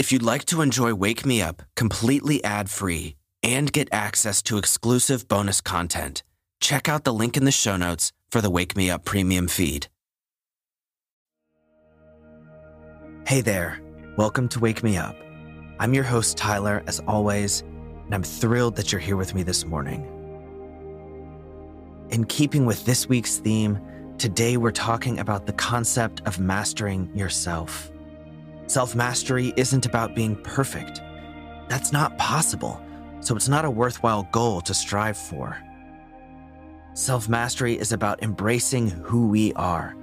If you'd like to enjoy Wake Me Up completely ad free and get access to exclusive bonus content, check out the link in the show notes for the Wake Me Up premium feed. Hey there, welcome to Wake Me Up. I'm your host, Tyler, as always, and I'm thrilled that you're here with me this morning. In keeping with this week's theme, today we're talking about the concept of mastering yourself. Self mastery isn't about being perfect. That's not possible, so it's not a worthwhile goal to strive for. Self mastery is about embracing who we are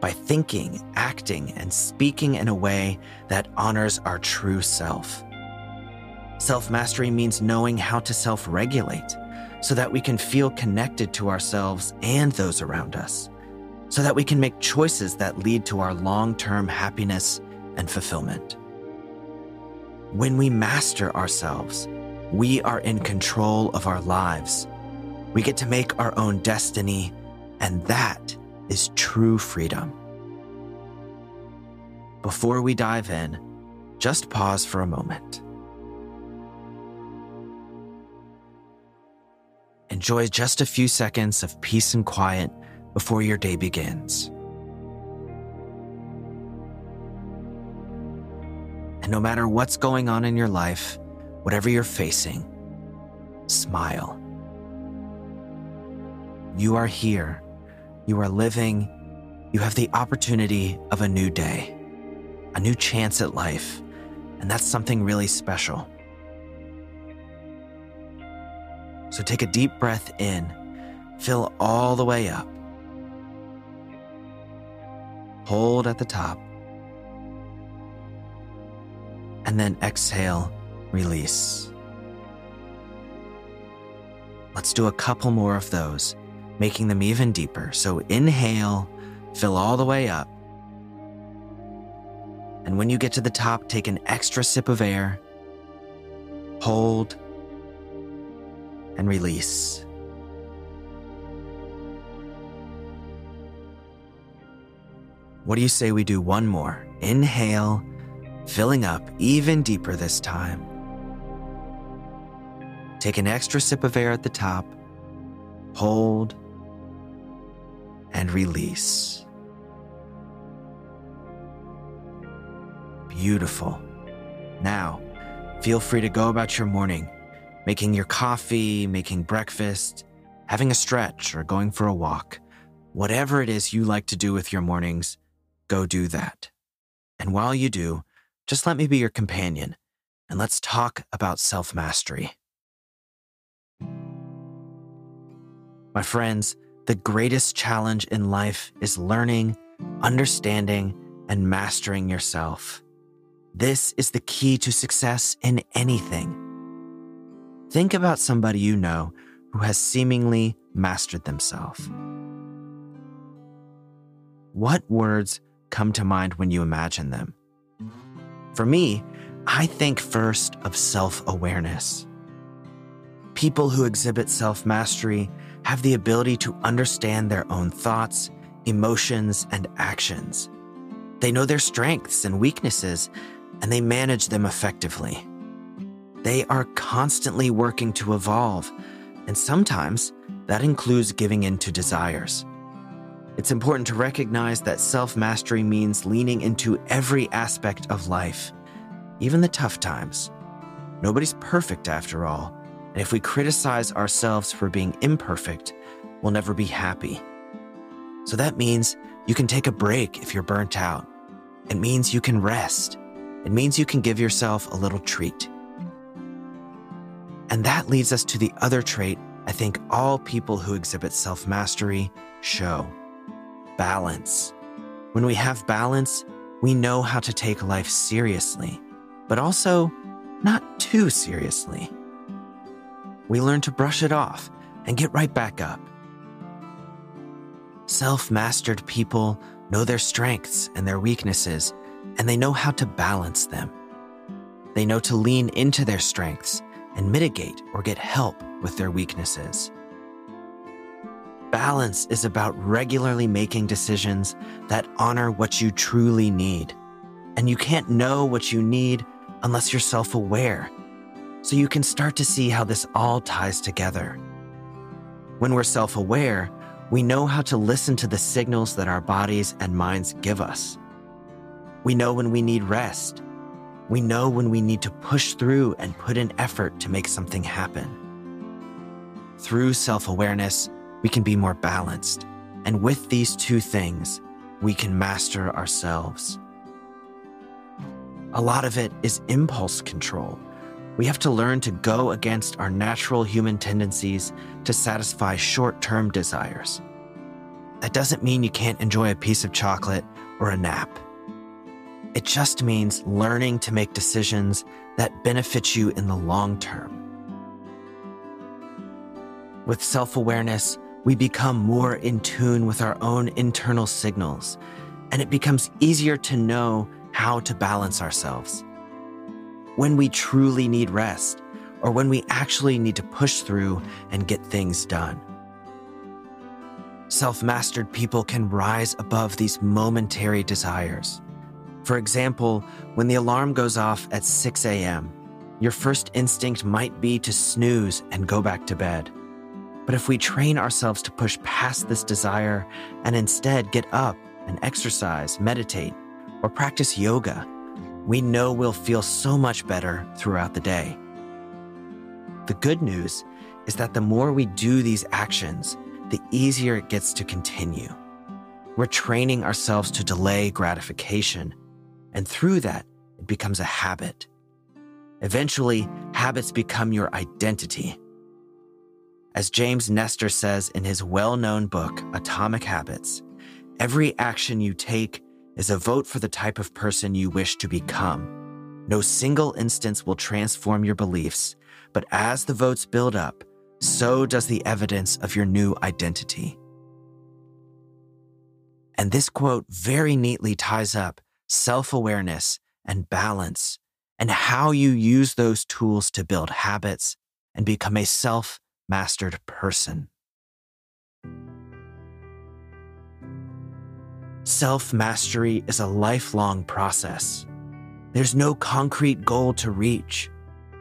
by thinking, acting, and speaking in a way that honors our true self. Self mastery means knowing how to self regulate so that we can feel connected to ourselves and those around us, so that we can make choices that lead to our long term happiness and fulfillment. When we master ourselves, we are in control of our lives. We get to make our own destiny, and that is true freedom. Before we dive in, just pause for a moment. Enjoy just a few seconds of peace and quiet before your day begins. And no matter what's going on in your life, whatever you're facing, smile. You are here. You are living. You have the opportunity of a new day, a new chance at life. And that's something really special. So take a deep breath in, fill all the way up. Hold at the top and then exhale, release. Let's do a couple more of those, making them even deeper. So inhale, fill all the way up. And when you get to the top, take an extra sip of air, hold, and release. What do you say we do one more? Inhale filling up even deeper this time. Take an extra sip of air at the top, hold, and release. Beautiful. Now, feel free to go about your morning, making your coffee, making breakfast, having a stretch, or going for a walk. Whatever it is you like to do with your mornings, go do that. And while you do, just let me be your companion, and let's talk about self mastery. My friends, the greatest challenge in life is learning, understanding, and mastering yourself. This is the key to success in anything. Think about somebody you know who has seemingly mastered themselves. What words come to mind when you imagine them? For me, I think first of self awareness. People who exhibit self mastery have the ability to understand their own thoughts, emotions, and actions. They know their strengths and weaknesses, and they manage them effectively. They are constantly working to evolve, and sometimes that includes giving in to desires. It's important to recognize that self mastery means leaning into every aspect of life, even the tough times. Nobody's perfect after all, and if we criticize ourselves for being imperfect, we'll never be happy. So that means you can take a break if you're burnt out. It means you can rest. It means you can give yourself a little treat. And that leads us to the other trait I think all people who exhibit self mastery show balance. When we have balance, we know how to take life seriously, but also not too seriously. We learn to brush it off and get right back up. Self mastered people know their strengths and their weaknesses, and they know how to balance them. They know to lean into their strengths and mitigate or get help with their weaknesses. Balance is about regularly making decisions that honor what you truly need. And you can't know what you need unless you're self aware. So you can start to see how this all ties together. When we're self aware, we know how to listen to the signals that our bodies and minds give us. We know when we need rest. We know when we need to push through and put in effort to make something happen. Through self awareness, we can be more balanced. And with these two things, we can master ourselves. A lot of it is impulse control. We have to learn to go against our natural human tendencies to satisfy short term desires. That doesn't mean you can't enjoy a piece of chocolate or a nap. It just means learning to make decisions that benefit you in the long term. With self awareness, we become more in tune with our own internal signals, and it becomes easier to know how to balance ourselves. When we truly need rest, or when we actually need to push through and get things done. Self mastered people can rise above these momentary desires. For example, when the alarm goes off at 6 a.m., your first instinct might be to snooze and go back to bed. But if we train ourselves to push past this desire and instead get up and exercise, meditate, or practice yoga, we know we'll feel so much better throughout the day. The good news is that the more we do these actions, the easier it gets to continue. We're training ourselves to delay gratification, and through that, it becomes a habit. Eventually, habits become your identity as James Nestor says in his well known book, Atomic Habits, every action you take is a vote for the type of person you wish to become. No single instance will transform your beliefs, but as the votes build up, so does the evidence of your new identity. And this quote very neatly ties up self awareness and balance and how you use those tools to build habits and become a self mastered person. Self mastery is a lifelong process. There's no concrete goal to reach,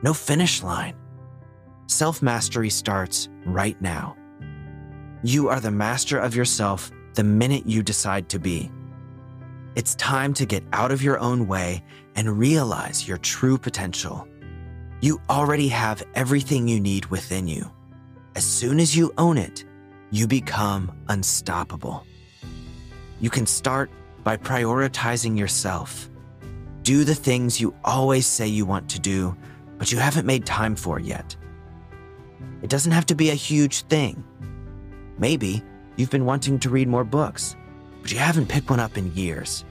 no finish line. Self mastery starts right now. You are the master of yourself the minute you decide to be. It's time to get out of your own way and realize your true potential. You already have everything you need within you. As soon as you own it, you become unstoppable. You can start by prioritizing yourself. Do the things you always say you want to do, but you haven't made time for yet. It doesn't have to be a huge thing. Maybe you've been wanting to read more books, but you haven't picked one up in years.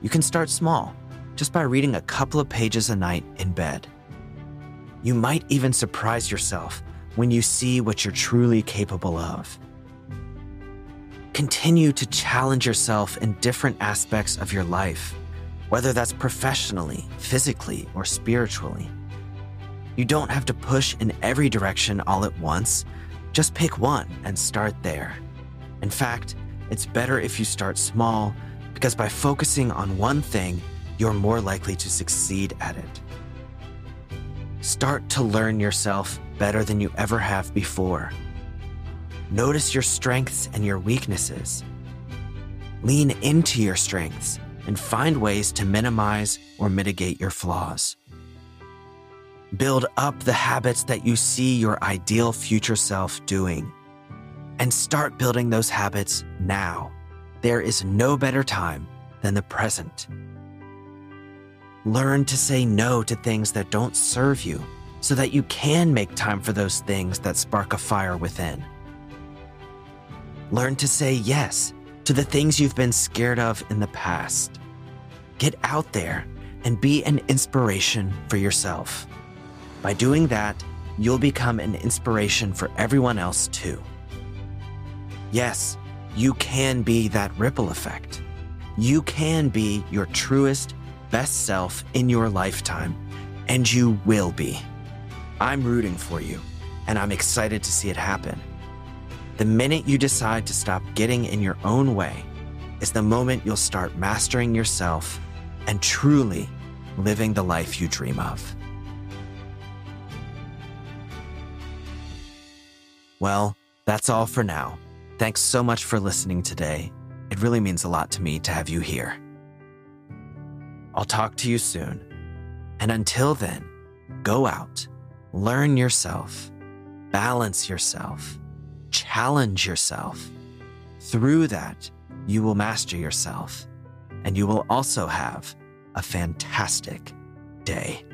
You can start small, just by reading a couple of pages a night in bed. You might even surprise yourself when you see what you're truly capable of. Continue to challenge yourself in different aspects of your life, whether that's professionally, physically, or spiritually. You don't have to push in every direction all at once. Just pick one and start there. In fact, it's better if you start small because by focusing on one thing, you're more likely to succeed at it. Start to learn yourself better than you ever have before. Notice your strengths and your weaknesses. Lean into your strengths and find ways to minimize or mitigate your flaws. Build up the habits that you see your ideal future self doing. And start building those habits now. There is no better time than the present. Learn to say no to things that don't serve you so that you can make time for those things that spark a fire within. Learn to say yes to the things you've been scared of in the past. Get out there and be an inspiration for yourself. By doing that, you'll become an inspiration for everyone else too. Yes, you can be that ripple effect. You can be your truest, best self in your lifetime, and you will be. I'm rooting for you, and I'm excited to see it happen. The minute you decide to stop getting in your own way is the moment you'll start mastering yourself and truly living the life you dream of. Well, that's all for now. Thanks so much for listening today. It really means a lot to me to have you here. I'll talk to you soon. And until then, go out, learn yourself, balance yourself, challenge yourself. Through that, you will master yourself, and you will also have a fantastic day.